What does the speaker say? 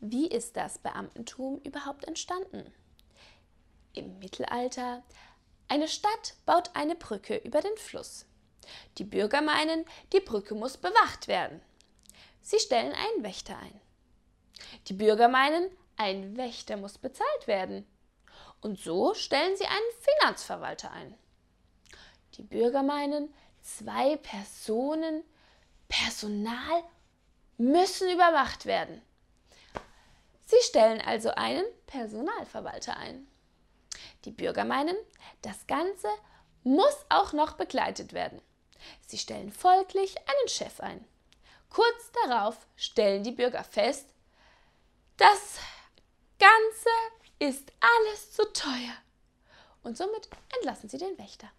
Wie ist das Beamtentum überhaupt entstanden? Im Mittelalter eine Stadt baut eine Brücke über den Fluss. Die Bürger meinen, die Brücke muss bewacht werden. Sie stellen einen Wächter ein. Die Bürger meinen, ein Wächter muss bezahlt werden. Und so stellen sie einen Finanzverwalter ein. Die Bürger meinen, zwei Personen, Personal müssen überwacht werden. Sie stellen also einen Personalverwalter ein. Die Bürger meinen, das Ganze muss auch noch begleitet werden. Sie stellen folglich einen Chef ein. Kurz darauf stellen die Bürger fest, das Ganze ist alles zu teuer. Und somit entlassen sie den Wächter.